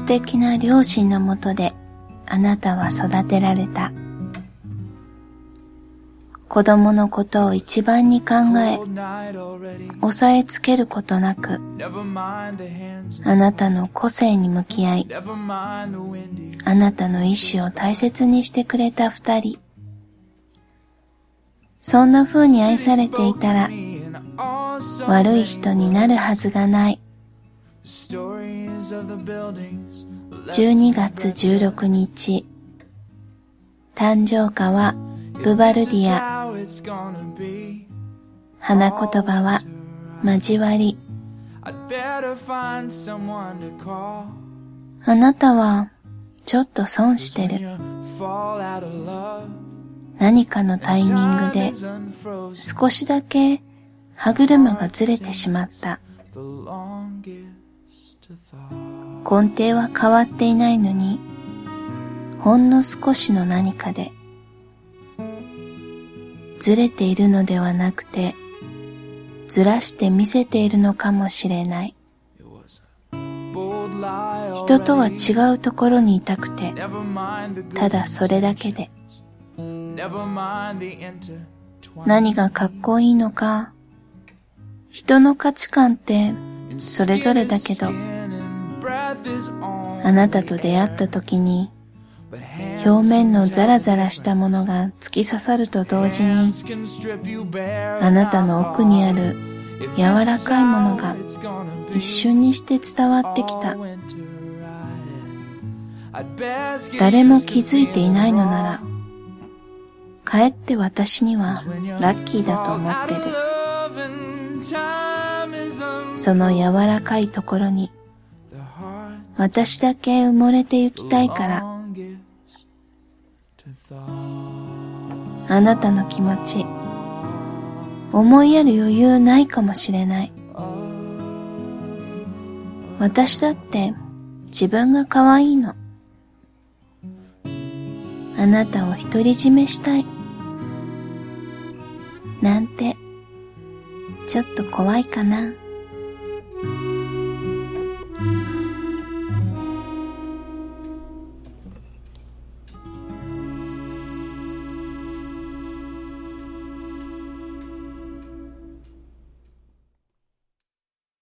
素敵な両親のもとであなたは育てられた。子供のことを一番に考え、押さえつけることなく、あなたの個性に向き合い、あなたの意志を大切にしてくれた二人。そんな風に愛されていたら、悪い人になるはずがない。12月16日、誕生花はブバルディア。花言葉は交わり。あなたはちょっと損してる。何かのタイミングで少しだけ歯車がずれてしまった。根底は変わっていないのに、ほんの少しの何かで、ずれているのではなくて、ずらして見せているのかもしれない。人とは違うところにいたくて、ただそれだけで。何がかっこいいのか、人の価値観ってそれぞれだけど、あなたと出会った時に、表面のザラザラしたものが突き刺さると同時に、あなたの奥にある柔らかいものが一瞬にして伝わってきた。誰も気づいていないのなら、かえって私にはラッキーだと思ってる。その柔らかいところに私だけ埋もれてゆきたいから。あなたの気持ち思いやる余裕ないかもしれない。私だって自分が可愛いの。あなたを独り占めしたい。なんてちょっと怖いかな。